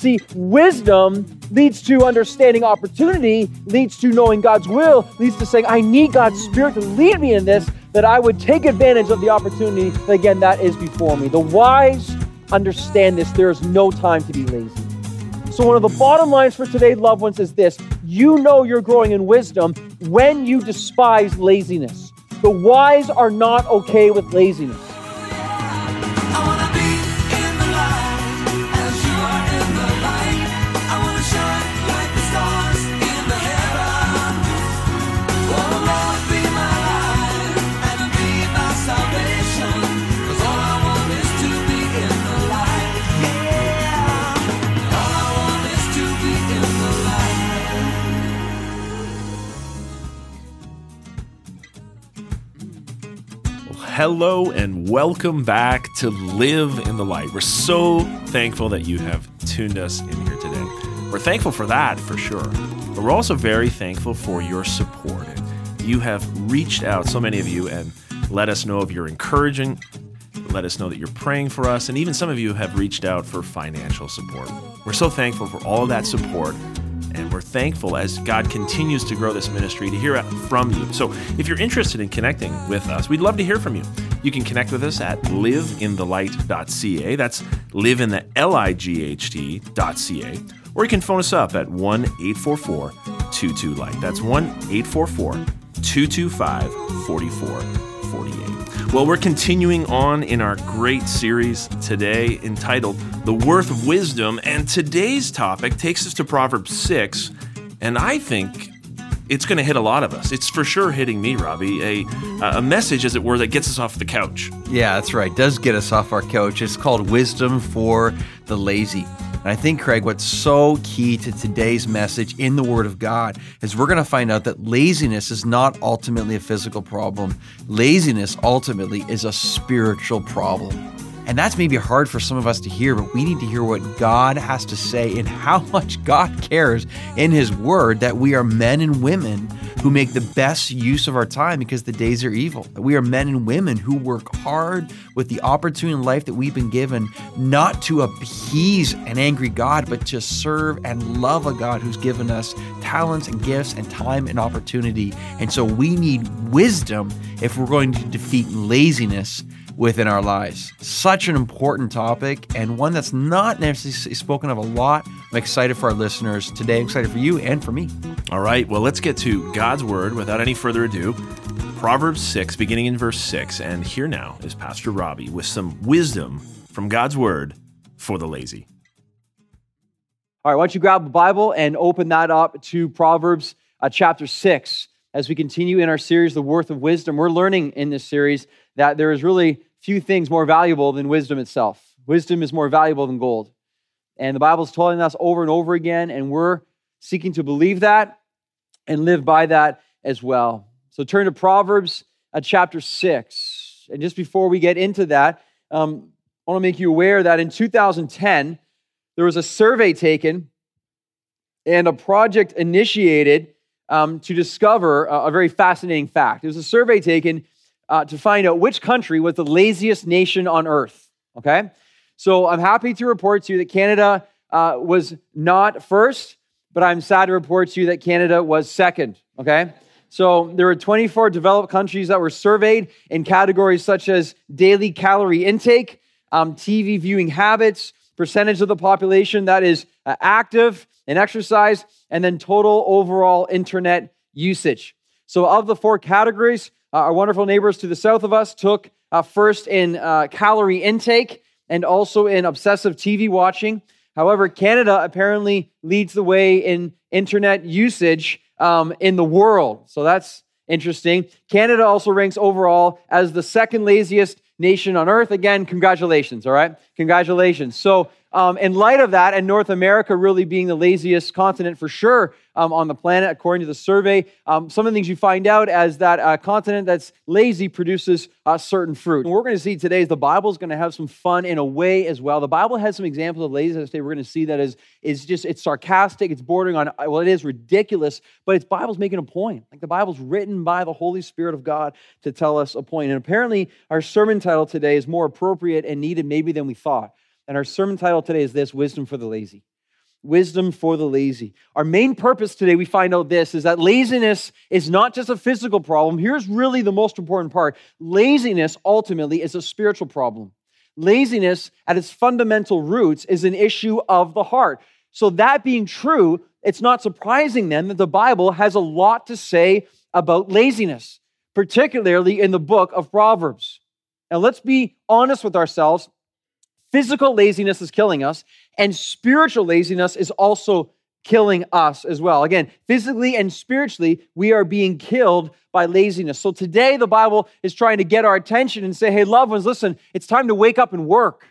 See, wisdom leads to understanding opportunity, leads to knowing God's will, leads to saying, I need God's Spirit to lead me in this, that I would take advantage of the opportunity, again, that is before me. The wise understand this. There is no time to be lazy. So, one of the bottom lines for today, loved ones, is this you know you're growing in wisdom when you despise laziness. The wise are not okay with laziness. Hello and welcome back to Live in the Light. We're so thankful that you have tuned us in here today. We're thankful for that for sure, but we're also very thankful for your support. You have reached out, so many of you, and let us know if you're encouraging. Let us know that you're praying for us, and even some of you have reached out for financial support. We're so thankful for all of that support and we're thankful as God continues to grow this ministry to hear from you. So if you're interested in connecting with us, we'd love to hear from you. You can connect with us at liveinthelight.ca. That's live in the L I G H T.ca. Or you can phone us up at 1 844 22 Light. That's 1 844 225 4448. Well, we're continuing on in our great series today entitled The Worth of Wisdom, and today's topic takes us to Proverbs 6, and I think it's going to hit a lot of us. It's for sure hitting me, Robbie. A, a message, as it were, that gets us off the couch. Yeah, that's right. does get us off our couch. It's called Wisdom for the Lazy. And I think, Craig, what's so key to today's message in the Word of God is we're going to find out that laziness is not ultimately a physical problem. Laziness ultimately is a spiritual problem. And that's maybe hard for some of us to hear, but we need to hear what God has to say and how much God cares in His Word that we are men and women who make the best use of our time because the days are evil. We are men and women who work hard with the opportunity in life that we've been given, not to appease an angry God, but to serve and love a God who's given us talents and gifts and time and opportunity. And so we need wisdom if we're going to defeat laziness within our lives. Such an important topic and one that's not necessarily spoken of a lot. I'm excited for our listeners today. I'm excited for you and for me. All right, well, let's get to God's word without any further ado. Proverbs 6, beginning in verse 6. And here now is Pastor Robbie with some wisdom from God's word for the lazy. All right, why don't you grab the Bible and open that up to Proverbs uh, chapter 6 as we continue in our series, The Worth of Wisdom. We're learning in this series that there is really few things more valuable than wisdom itself. Wisdom is more valuable than gold. And the Bible's telling us over and over again, and we're seeking to believe that and live by that as well. So turn to Proverbs uh, chapter 6. And just before we get into that, um, I want to make you aware that in 2010, there was a survey taken and a project initiated um, to discover a, a very fascinating fact. It was a survey taken uh, to find out which country was the laziest nation on earth. Okay? So I'm happy to report to you that Canada uh, was not first, but I'm sad to report to you that Canada was second. Okay? So there were 24 developed countries that were surveyed in categories such as daily calorie intake, um, TV viewing habits, percentage of the population that is uh, active and exercise, and then total overall internet usage. So, of the four categories, our wonderful neighbors to the south of us took uh, first in uh, calorie intake and also in obsessive TV watching. However, Canada apparently leads the way in internet usage um, in the world. So that's interesting. Canada also ranks overall as the second laziest nation on earth. Again, congratulations, all right? Congratulations. So um, in light of that, and North America really being the laziest continent for sure um, on the planet, according to the survey, um, some of the things you find out as that uh, continent that's lazy produces uh, certain fruit. And we're going to see today is the Bible is going to have some fun in a way as well. The Bible has some examples of laziness today. We're going to see that is is just it's sarcastic, it's bordering on well, it is ridiculous, but it's Bible's making a point. Like the Bible's written by the Holy Spirit of God to tell us a point. And apparently, our sermon title today is more appropriate and needed maybe than we thought. And our sermon title today is this Wisdom for the Lazy. wisdom for the lazy. Our main purpose today, we find out this, is that laziness is not just a physical problem. Here's really the most important part laziness ultimately is a spiritual problem. Laziness, at its fundamental roots, is an issue of the heart. So, that being true, it's not surprising then that the Bible has a lot to say about laziness, particularly in the book of Proverbs. Now, let's be honest with ourselves. Physical laziness is killing us, and spiritual laziness is also killing us as well. Again, physically and spiritually, we are being killed by laziness. So today, the Bible is trying to get our attention and say, hey, loved ones, listen, it's time to wake up and work.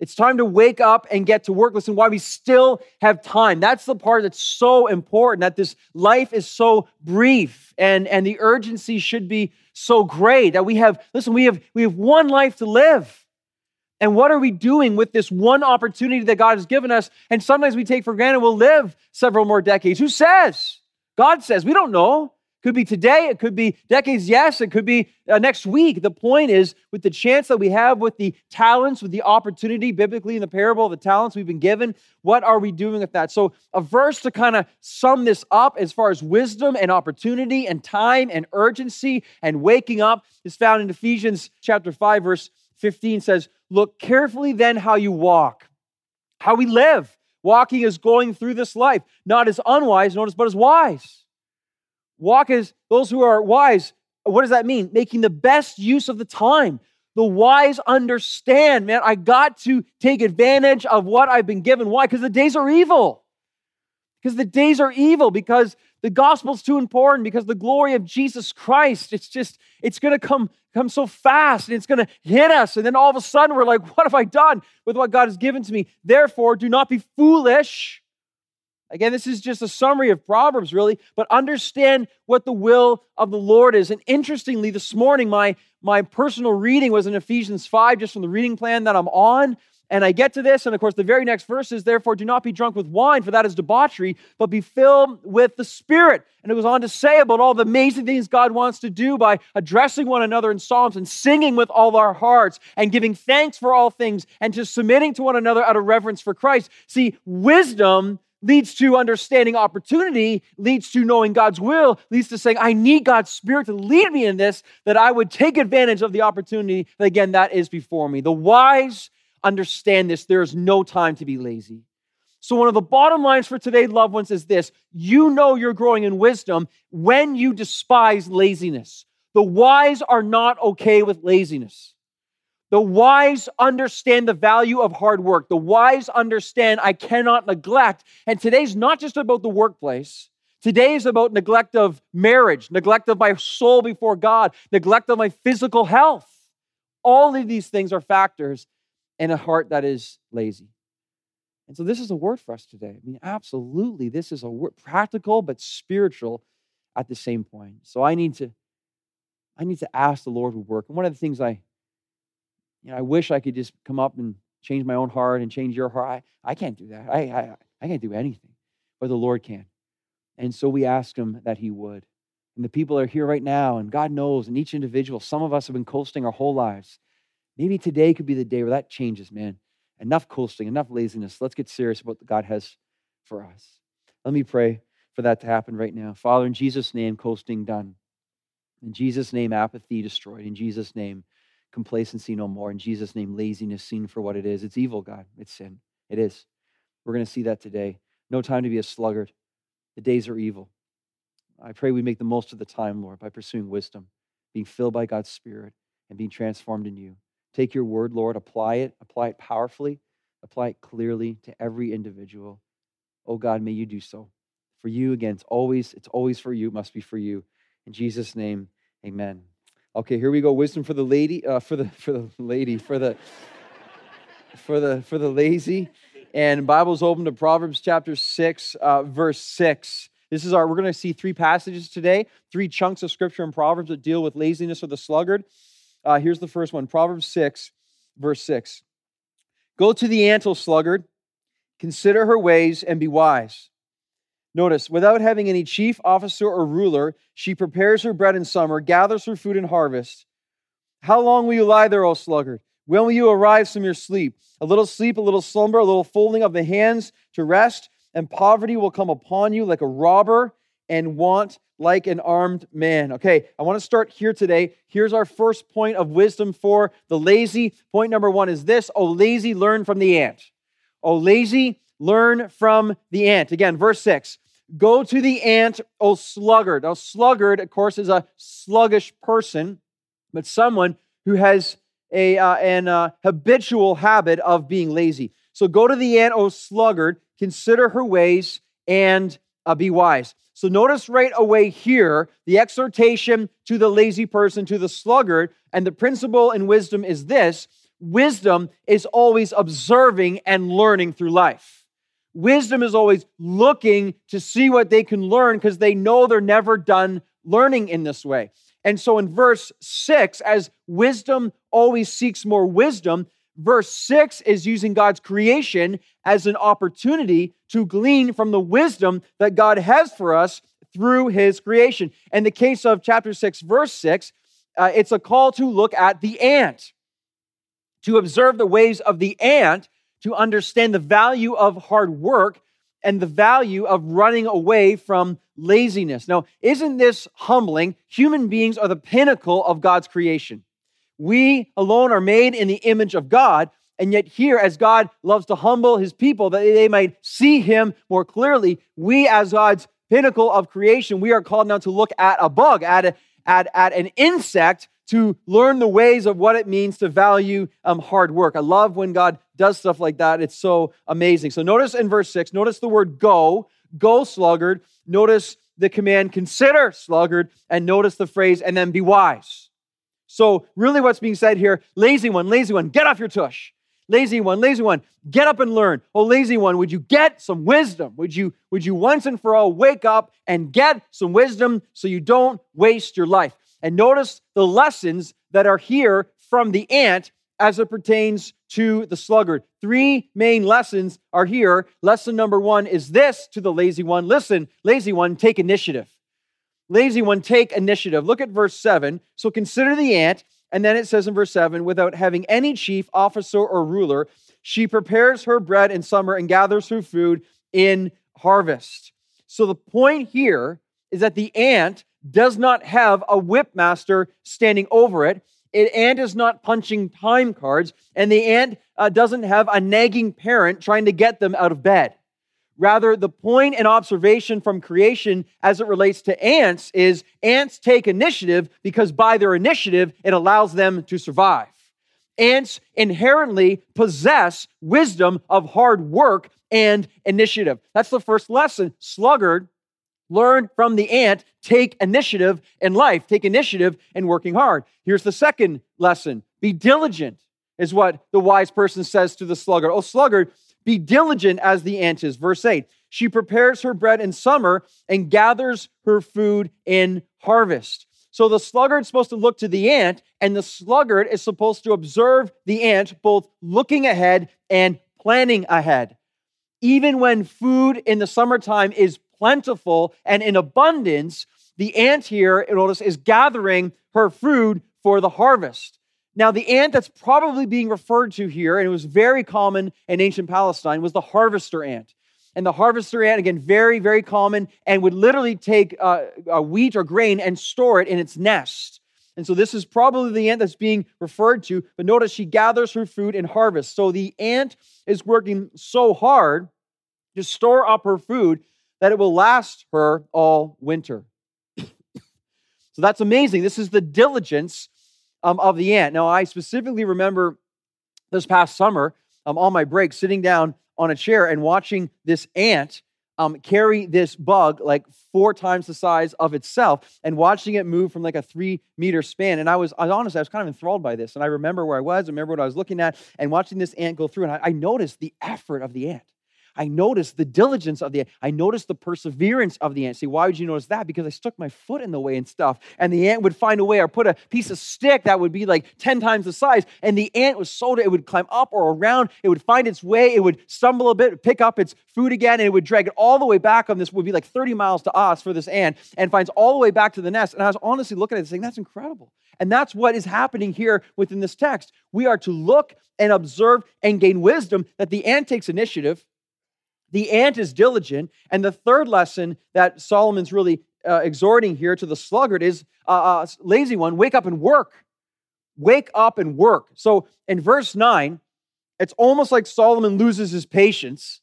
It's time to wake up and get to work. Listen, why we still have time. That's the part that's so important that this life is so brief and, and the urgency should be so great that we have, listen, we have, we have one life to live. And what are we doing with this one opportunity that God has given us? And sometimes we take for granted we'll live several more decades. Who says? God says. We don't know. Could be today, it could be decades, yes, it could be uh, next week. The point is, with the chance that we have, with the talents, with the opportunity, biblically in the parable of the talents we've been given, what are we doing with that? So, a verse to kind of sum this up as far as wisdom and opportunity and time and urgency and waking up is found in Ephesians chapter 5, verse 15 says, Look carefully then how you walk, how we live. Walking is going through this life, not as unwise, notice, but as wise Walk as those who are wise. What does that mean? Making the best use of the time. The wise understand, man, I got to take advantage of what I've been given. Why? Because the days are evil. Because the days are evil, because the gospel's too important, because the glory of Jesus Christ, it's just, it's gonna come, come so fast and it's gonna hit us. And then all of a sudden we're like, what have I done with what God has given to me? Therefore, do not be foolish Again, this is just a summary of Proverbs, really, but understand what the will of the Lord is. And interestingly, this morning, my, my personal reading was in Ephesians 5, just from the reading plan that I'm on. And I get to this, and of course, the very next verse is, Therefore, do not be drunk with wine, for that is debauchery, but be filled with the Spirit. And it goes on to say about all the amazing things God wants to do by addressing one another in Psalms and singing with all our hearts and giving thanks for all things and just submitting to one another out of reverence for Christ. See, wisdom leads to understanding opportunity, leads to knowing God's will, leads to saying, I need God's Spirit to lead me in this, that I would take advantage of the opportunity, again, that is before me. The wise understand this. There is no time to be lazy. So, one of the bottom lines for today, loved ones, is this you know you're growing in wisdom when you despise laziness. The wise are not okay with laziness. The wise understand the value of hard work. The wise understand I cannot neglect. And today's not just about the workplace. Today is about neglect of marriage, neglect of my soul before God, neglect of my physical health. All of these things are factors in a heart that is lazy. And so this is a word for us today. I mean, absolutely, this is a word, practical but spiritual at the same point. So I need to, I need to ask the Lord to work. And one of the things I you know, I wish I could just come up and change my own heart and change your heart. I, I can't do that. I, I, I can't do anything, but the Lord can. And so we ask Him that He would. And the people are here right now, and God knows, and each individual, some of us have been coasting our whole lives. Maybe today could be the day where that changes, man. Enough coasting, enough laziness. Let's get serious about what God has for us. Let me pray for that to happen right now. Father, in Jesus' name, coasting done. In Jesus' name, apathy destroyed. In Jesus' name, complacency no more. In Jesus' name, laziness seen for what it is. It's evil, God. It's sin. It is. We're going to see that today. No time to be a sluggard. The days are evil. I pray we make the most of the time, Lord, by pursuing wisdom, being filled by God's Spirit, and being transformed in you. Take your word, Lord, apply it, apply it powerfully, apply it clearly to every individual. Oh God, may you do so. For you, again, it's always, it's always for you, it must be for you. In Jesus' name, amen. Okay, here we go. Wisdom for the lady, uh, for the for the lady, for the for the for the lazy. And Bible's open to Proverbs chapter six, uh, verse six. This is our. We're going to see three passages today, three chunks of scripture in Proverbs that deal with laziness or the sluggard. Uh, here's the first one, Proverbs six, verse six. Go to the ant, sluggard, consider her ways and be wise. Notice, without having any chief, officer, or ruler, she prepares her bread in summer, gathers her food in harvest. How long will you lie there, O sluggard? When will you arise from your sleep? A little sleep, a little slumber, a little folding of the hands to rest. and poverty will come upon you like a robber, and want like an armed man. Okay, I want to start here today. Here's our first point of wisdom for the lazy. Point number one is this Oh, lazy, learn from the ant. Oh, lazy, learn from the ant. Again, verse six. Go to the ant, O sluggard. Now, sluggard, of course, is a sluggish person, but someone who has a, uh, an uh, habitual habit of being lazy. So go to the ant, O sluggard, consider her ways, and uh, be wise. So notice right away here the exhortation to the lazy person, to the sluggard, and the principle in wisdom is this wisdom is always observing and learning through life. Wisdom is always looking to see what they can learn because they know they're never done learning in this way. And so in verse six, as wisdom always seeks more wisdom, verse 6 is using God's creation as an opportunity to glean from the wisdom that God has for us through his creation. In the case of chapter 6, verse 6, uh, it's a call to look at the ant, to observe the ways of the ant, to understand the value of hard work and the value of running away from laziness. Now, isn't this humbling? Human beings are the pinnacle of God's creation. We alone are made in the image of God. And yet, here, as God loves to humble his people that they might see him more clearly, we, as God's pinnacle of creation, we are called now to look at a bug, at, a, at, at an insect, to learn the ways of what it means to value um, hard work. I love when God does stuff like that. It's so amazing. So, notice in verse 6, notice the word go, go, sluggard. Notice the command, consider, sluggard. And notice the phrase, and then be wise. So, really, what's being said here lazy one, lazy one, get off your tush. Lazy one, lazy one, get up and learn. Oh, lazy one, would you get some wisdom? Would you, would you once and for all wake up and get some wisdom so you don't waste your life? And notice the lessons that are here from the ant as it pertains to the sluggard. Three main lessons are here. Lesson number one is this to the lazy one listen, lazy one, take initiative lazy one take initiative. Look at verse 7. So consider the ant. And then it says in verse 7 without having any chief, officer, or ruler, she prepares her bread in summer and gathers her food in harvest. So the point here is that the ant does not have a whipmaster standing over it. It ant is not punching time cards, and the ant uh, doesn't have a nagging parent trying to get them out of bed. Rather, the point and observation from creation as it relates to ants is ants take initiative because by their initiative, it allows them to survive. Ants inherently possess wisdom of hard work and initiative. That's the first lesson. Sluggard, learn from the ant, take initiative in life, take initiative in working hard. Here's the second lesson be diligent, is what the wise person says to the sluggard. Oh, sluggard, be diligent as the ant is. Verse 8 She prepares her bread in summer and gathers her food in harvest. So the sluggard is supposed to look to the ant, and the sluggard is supposed to observe the ant, both looking ahead and planning ahead. Even when food in the summertime is plentiful and in abundance, the ant here, notice, is gathering her food for the harvest. Now, the ant that's probably being referred to here, and it was very common in ancient Palestine, was the harvester ant. And the harvester ant, again, very, very common, and would literally take uh, wheat or grain and store it in its nest. And so this is probably the ant that's being referred to. But notice she gathers her food and harvest. So the ant is working so hard to store up her food that it will last her all winter. so that's amazing. This is the diligence um, of the ant. Now, I specifically remember this past summer um, on my break sitting down on a chair and watching this ant um, carry this bug like four times the size of itself and watching it move from like a three meter span. And I was, I was honest, I was kind of enthralled by this. And I remember where I was, I remember what I was looking at and watching this ant go through. And I, I noticed the effort of the ant. I noticed the diligence of the ant. I noticed the perseverance of the ant. See, why would you notice that? Because I stuck my foot in the way and stuff. And the ant would find a way or put a piece of stick that would be like 10 times the size. And the ant was so it would climb up or around. It would find its way. It would stumble a bit, pick up its food again, and it would drag it all the way back on this would be like 30 miles to us for this ant and finds all the way back to the nest. And I was honestly looking at it saying, that's incredible. And that's what is happening here within this text. We are to look and observe and gain wisdom that the ant takes initiative The ant is diligent. And the third lesson that Solomon's really uh, exhorting here to the sluggard is uh, uh, lazy one wake up and work. Wake up and work. So in verse 9, it's almost like Solomon loses his patience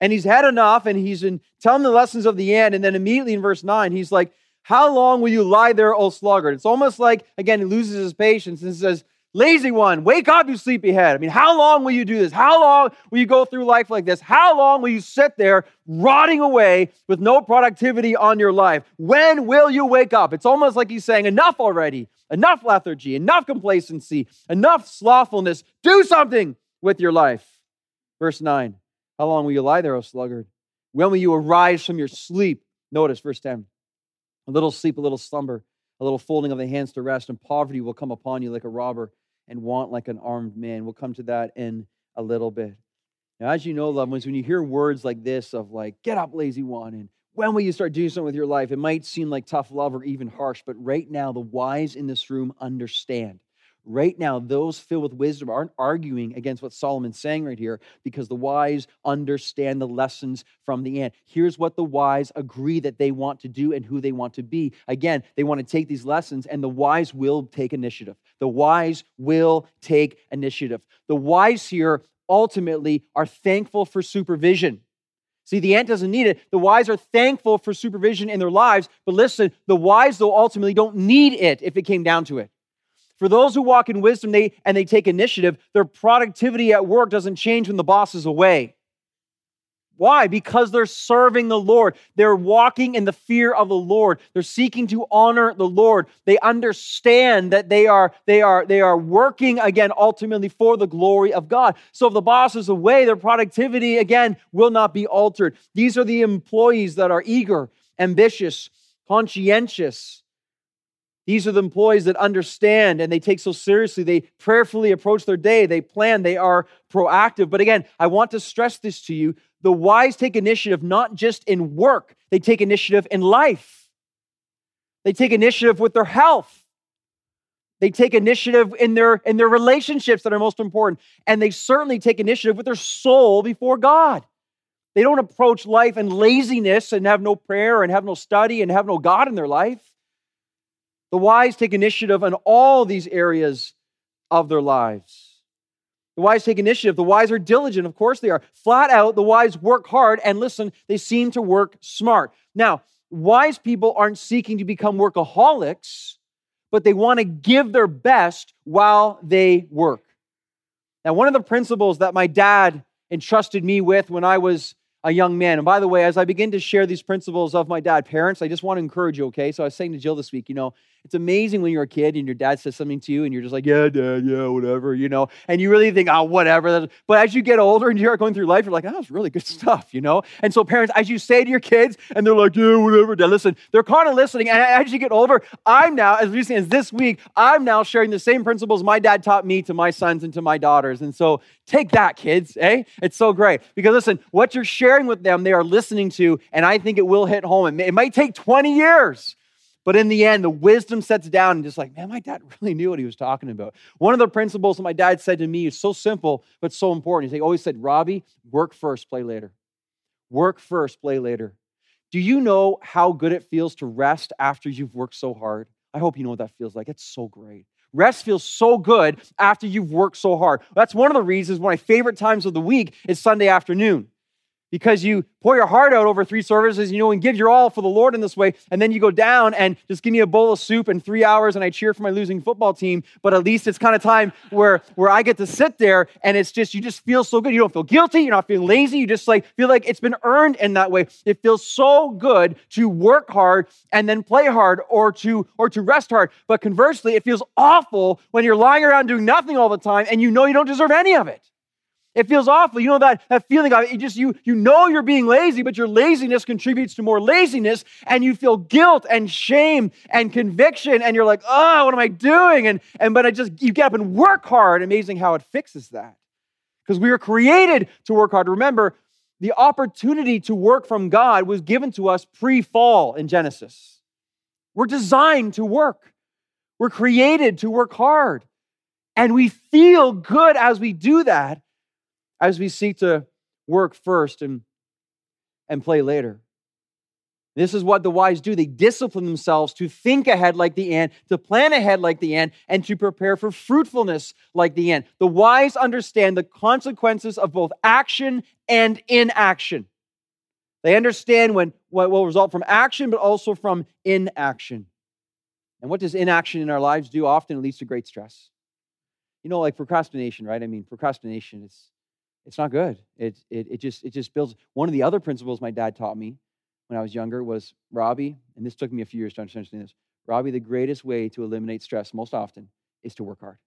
and he's had enough and he's been telling the lessons of the ant. And then immediately in verse 9, he's like, How long will you lie there, O sluggard? It's almost like, again, he loses his patience and says, Lazy one, wake up, you sleepyhead. I mean, how long will you do this? How long will you go through life like this? How long will you sit there rotting away with no productivity on your life? When will you wake up? It's almost like he's saying, Enough already, enough lethargy, enough complacency, enough slothfulness. Do something with your life. Verse 9 How long will you lie there, O sluggard? When will you arise from your sleep? Notice verse 10 A little sleep, a little slumber, a little folding of the hands to rest, and poverty will come upon you like a robber and want like an armed man. We'll come to that in a little bit. Now, as you know, loved ones, when you hear words like this of like, get up, lazy one, and when will you start doing something with your life? It might seem like tough love or even harsh, but right now, the wise in this room understand. Right now, those filled with wisdom aren't arguing against what Solomon's saying right here because the wise understand the lessons from the ant. Here's what the wise agree that they want to do and who they want to be. Again, they want to take these lessons, and the wise will take initiative. The wise will take initiative. The wise here ultimately are thankful for supervision. See, the ant doesn't need it. The wise are thankful for supervision in their lives. But listen, the wise, though, ultimately don't need it if it came down to it. For those who walk in wisdom they, and they take initiative, their productivity at work doesn't change when the boss is away. Why? Because they're serving the Lord. They're walking in the fear of the Lord. They're seeking to honor the Lord. They understand that they are, they are, they are working again ultimately for the glory of God. So if the boss is away, their productivity again will not be altered. These are the employees that are eager, ambitious, conscientious, these are the employees that understand and they take so seriously. They prayerfully approach their day, they plan, they are proactive. But again, I want to stress this to you the wise take initiative not just in work, they take initiative in life, they take initiative with their health. They take initiative in their, in their relationships that are most important. And they certainly take initiative with their soul before God. They don't approach life in laziness and have no prayer and have no study and have no God in their life. The wise take initiative in all these areas of their lives. The wise take initiative. The wise are diligent. Of course they are. Flat out, the wise work hard and listen, they seem to work smart. Now, wise people aren't seeking to become workaholics, but they want to give their best while they work. Now, one of the principles that my dad entrusted me with when I was a young man. And by the way, as I begin to share these principles of my dad, parents, I just want to encourage you, okay? So I was saying to Jill this week, you know, it's amazing when you're a kid and your dad says something to you and you're just like, yeah, dad, yeah, whatever, you know, and you really think, oh, whatever. But as you get older and you're going through life, you're like, oh, that's really good stuff, you know? And so, parents, as you say to your kids and they're like, yeah, whatever, dad, listen, they're kind of listening. And as you get older, I'm now, as recently as this week, I'm now sharing the same principles my dad taught me to my sons and to my daughters. And so, take that, kids, eh? It's so great. Because listen, what you're sharing with them, they are listening to, and I think it will hit home. It might take 20 years. But in the end, the wisdom sets down and just like, man, my dad really knew what he was talking about. One of the principles that my dad said to me is so simple, but so important. He always said, Robbie, work first, play later. Work first, play later. Do you know how good it feels to rest after you've worked so hard? I hope you know what that feels like. It's so great. Rest feels so good after you've worked so hard. That's one of the reasons one of my favorite times of the week is Sunday afternoon because you pour your heart out over three services, you know, and give your all for the Lord in this way. And then you go down and just give me a bowl of soup in three hours and I cheer for my losing football team. But at least it's kind of time where, where I get to sit there and it's just, you just feel so good. You don't feel guilty. You're not feeling lazy. You just like feel like it's been earned in that way. It feels so good to work hard and then play hard or to, or to rest hard. But conversely, it feels awful when you're lying around doing nothing all the time and you know you don't deserve any of it. It feels awful. You know that, that feeling of it, just you you know you're being lazy, but your laziness contributes to more laziness, and you feel guilt and shame and conviction, and you're like, oh, what am I doing? And and but I just you get up and work hard. Amazing how it fixes that. Because we were created to work hard. Remember, the opportunity to work from God was given to us pre-fall in Genesis. We're designed to work. We're created to work hard. And we feel good as we do that as we seek to work first. And and play later. This is what the wise do. They discipline themselves to think ahead like the ant, to plan ahead like the ant, and to prepare for fruitfulness like the ant. The wise understand the consequences of both action and inaction. They understand when, what will result from action, but also from inaction. And what does inaction in our lives do? Often it leads to great stress. You know, like procrastination, right? I mean, procrastination, it's, it's not good. It, it, it, just, it just builds. One of the other principles my dad taught me when I was younger was Robbie, and this took me a few years to understand this. Robbie, the greatest way to eliminate stress most often is to work hard.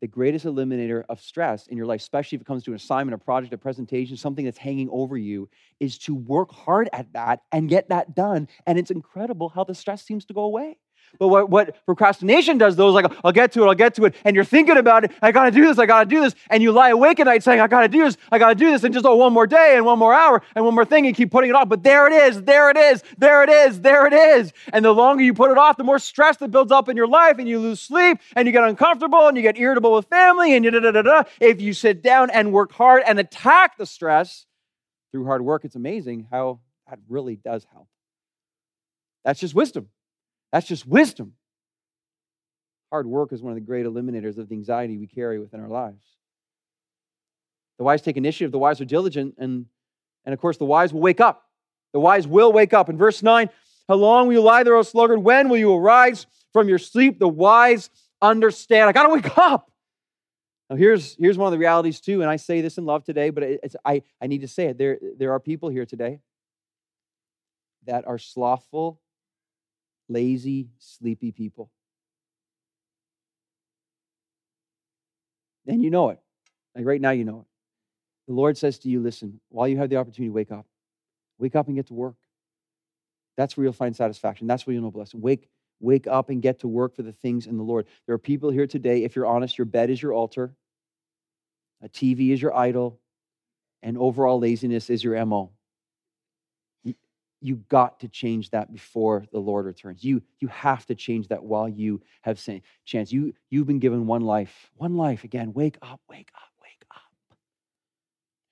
The greatest eliminator of stress in your life, especially if it comes to an assignment, a project, a presentation, something that's hanging over you, is to work hard at that and get that done. And it's incredible how the stress seems to go away. But what, what procrastination does, though, is like, I'll get to it, I'll get to it. And you're thinking about it, I gotta do this, I gotta do this. And you lie awake at night saying, I gotta do this, I gotta do this, and just, oh, one more day and one more hour and one more thing, and keep putting it off. But there it is, there it is, there it is, there it is. And the longer you put it off, the more stress that builds up in your life, and you lose sleep, and you get uncomfortable, and you get irritable with family, and da da da da. If you sit down and work hard and attack the stress through hard work, it's amazing how that really does help. That's just wisdom. That's just wisdom. Hard work is one of the great eliminators of the anxiety we carry within our lives. The wise take initiative, the wise are diligent, and, and of course, the wise will wake up. The wise will wake up. In verse 9, how long will you lie there, O sluggard? When will you arise from your sleep? The wise understand. I got to wake up. Now, here's, here's one of the realities, too, and I say this in love today, but it's, I, I need to say it. There, there are people here today that are slothful lazy, sleepy people. And you know it. Like right now, you know it. The Lord says to you, listen, while you have the opportunity, wake up. Wake up and get to work. That's where you'll find satisfaction. That's where you'll know blessing. Wake, wake up and get to work for the things in the Lord. There are people here today, if you're honest, your bed is your altar, a TV is your idol, and overall laziness is your MO you got to change that before the Lord returns. You, you have to change that while you have chance. You, you've been given one life. One life. Again, wake up, wake up, wake up.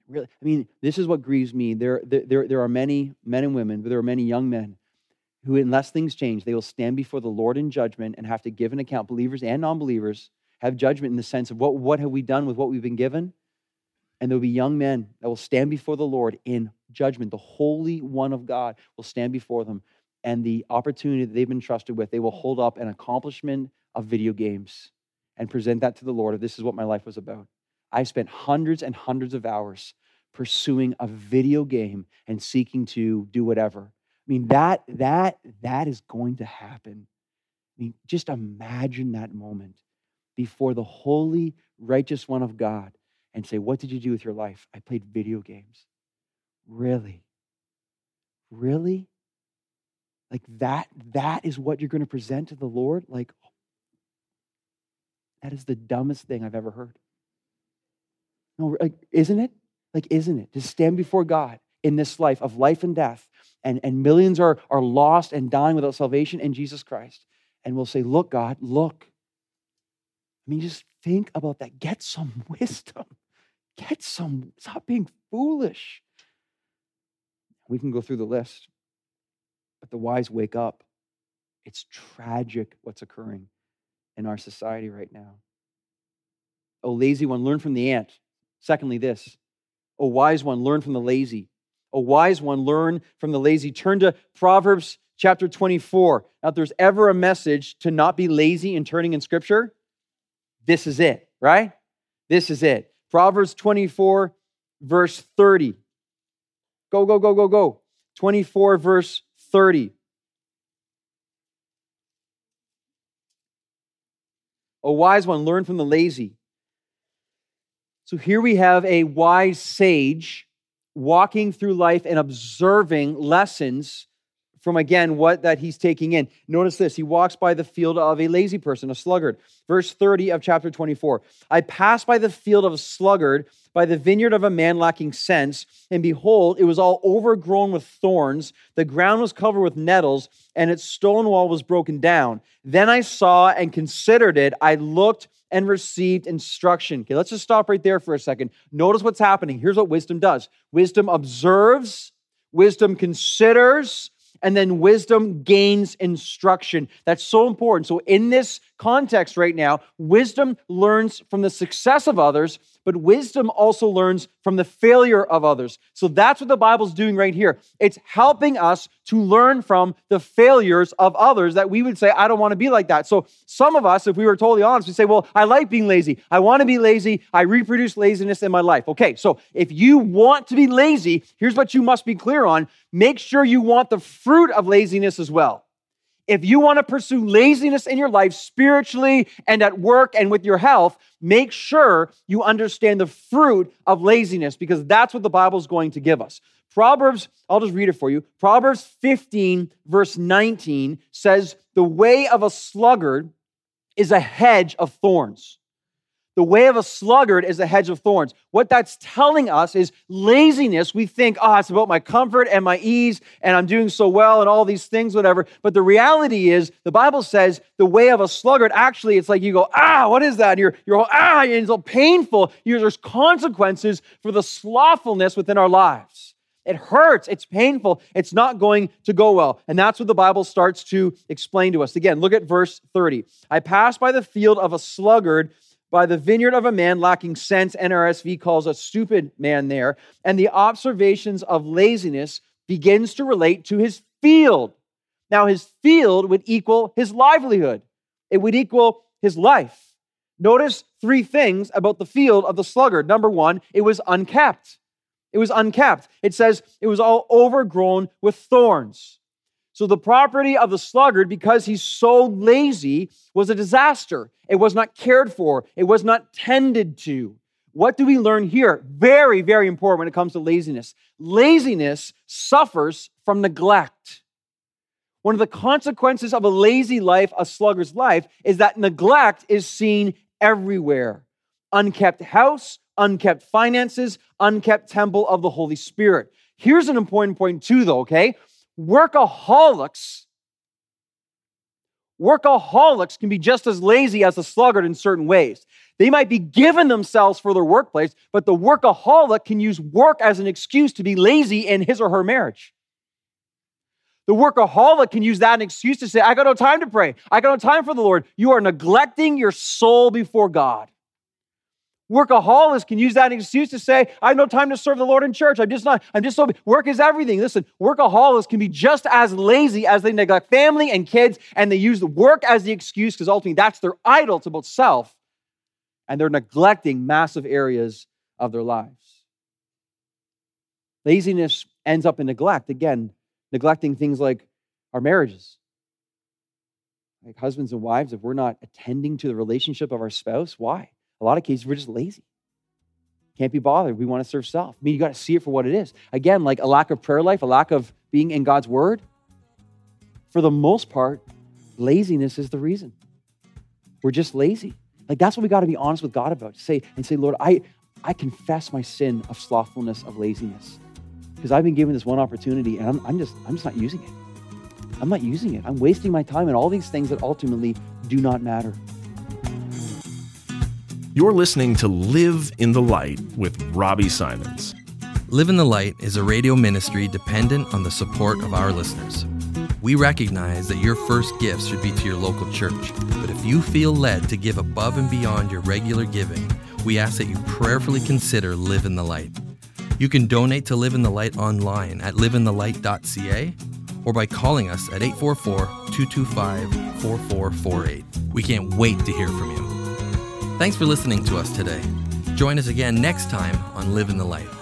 Really, I mean, this is what grieves me. There, there, there are many men and women, but there are many young men who, unless things change, they will stand before the Lord in judgment and have to give an account. Believers and non-believers have judgment in the sense of what, what have we done with what we've been given? And there will be young men that will stand before the Lord in judgment. The Holy One of God will stand before them. And the opportunity that they've been trusted with, they will mm. hold up an accomplishment of video games and present that to the Lord. This is what my life was about. I spent hundreds and hundreds of hours pursuing a video game and seeking to do whatever. I mean, that, that, that is going to happen. I mean, just imagine that moment before the holy, righteous one of God and say, What did you do with your life? I played video games. Really? Really? Like that, that is what you're going to present to the Lord? Like, that is the dumbest thing I've ever heard. No, like, isn't it? Like, isn't it? To stand before God in this life of life and death, and, and millions are, are lost and dying without salvation in Jesus Christ. And we'll say, Look, God, look. I mean, just think about that. Get some wisdom. Get some, stop being foolish. We can go through the list, but the wise wake up. It's tragic what's occurring in our society right now. Oh, lazy one, learn from the ant. Secondly, this. Oh, wise one, learn from the lazy. Oh, wise one, learn from the lazy. Turn to Proverbs chapter 24. Now, if there's ever a message to not be lazy in turning in Scripture, this is it, right? This is it. Proverbs 24, verse 30. Go, go, go, go, go. 24, verse 30. A wise one, learn from the lazy. So here we have a wise sage walking through life and observing lessons from again what that he's taking in. Notice this he walks by the field of a lazy person, a sluggard. Verse 30 of chapter 24 I passed by the field of a sluggard, by the vineyard of a man lacking sense, and behold, it was all overgrown with thorns. The ground was covered with nettles, and its stone wall was broken down. Then I saw and considered it. I looked and received instruction. Okay, let's just stop right there for a second. Notice what's happening. Here's what wisdom does wisdom observes wisdom considers, and then wisdom gains instruction. That's so important. So, in this context right now, wisdom learns from the success of others, but wisdom also learns from the failure of others. So that's what the Bible's doing right here. It's helping us to learn from the failures of others that we would say, I don't want to be like that. So some of us, if we were totally honest, we say, Well, I like being lazy. I want to be lazy. I reproduce laziness in my life. Okay, so if you want to be lazy, here's what you must be clear on make sure you want the fruit of laziness as well if you want to pursue laziness in your life spiritually and at work and with your health, make sure you understand the fruit of laziness because that's what the Bible is going to give us. Proverbs, I'll just read it for you. Proverbs 15, verse 19 says, The way of a sluggard is a hedge of thorns. The way of a sluggard is a hedge of thorns. What that's telling us is laziness. We think, oh, it's about my comfort and my ease, and I'm doing so well, and all these things, whatever. But the reality is, the Bible says the way of a sluggard, actually, it's like you go, ah, what is that? And you're, you're ah, and it's so painful. There's consequences for the slothfulness within our lives. It hurts. It's painful. It's not going to go well. And that's what the Bible starts to explain to us. Again, look at verse 30. I passed by the field of a sluggard by the vineyard of a man lacking sense, NRSV calls a stupid man there, and the observations of laziness begins to relate to his field. Now, his field would equal his livelihood, it would equal his life. Notice three things about the field of the sluggard. Number one, it was unkept. It was unkept. It says it was all overgrown with thorns. So the property of the sluggard, because he's so lazy, was a disaster. It was not cared for, it was not tended to. What do we learn here? Very, very important when it comes to laziness. Laziness suffers from neglect. One of the consequences of a lazy life, a sluggard's life, is that neglect is seen everywhere. Unkept house, unkept finances, unkept temple of the Holy Spirit. Here's an important point, too, though, okay? Workaholics. Workaholics can be just as lazy as a sluggard in certain ways. They might be given themselves for their workplace but the workaholic can use work as an excuse to be lazy in his or her marriage. The workaholic can use that an excuse to say i got no time to pray. I got no time for the lord. You are neglecting your soul before god Workaholics can use that excuse to say, I have no time to serve the Lord in church. I'm just not, I'm just so, work is everything. Listen, workaholics can be just as lazy as they neglect family and kids, and they use the work as the excuse because ultimately that's their idol. It's about self. And they're neglecting massive areas of their lives. Laziness ends up in neglect. Again, neglecting things like our marriages. Like husbands and wives, if we're not attending to the relationship of our spouse, why? A lot of cases, we're just lazy. Can't be bothered. We want to serve self. I mean, you got to see it for what it is. Again, like a lack of prayer life, a lack of being in God's word. For the most part, laziness is the reason. We're just lazy. Like that's what we got to be honest with God about. Say and say, Lord, I, I confess my sin of slothfulness, of laziness. Because I've been given this one opportunity and I'm, I'm just I'm just not using it. I'm not using it. I'm wasting my time and all these things that ultimately do not matter. You're listening to Live in the Light with Robbie Symons. Live in the Light is a radio ministry dependent on the support of our listeners. We recognize that your first gifts should be to your local church, but if you feel led to give above and beyond your regular giving, we ask that you prayerfully consider Live in the Light. You can donate to Live in the Light online at liveinthelight.ca or by calling us at 844 225 4448. We can't wait to hear from you. Thanks for listening to us today. Join us again next time on Live in the Light.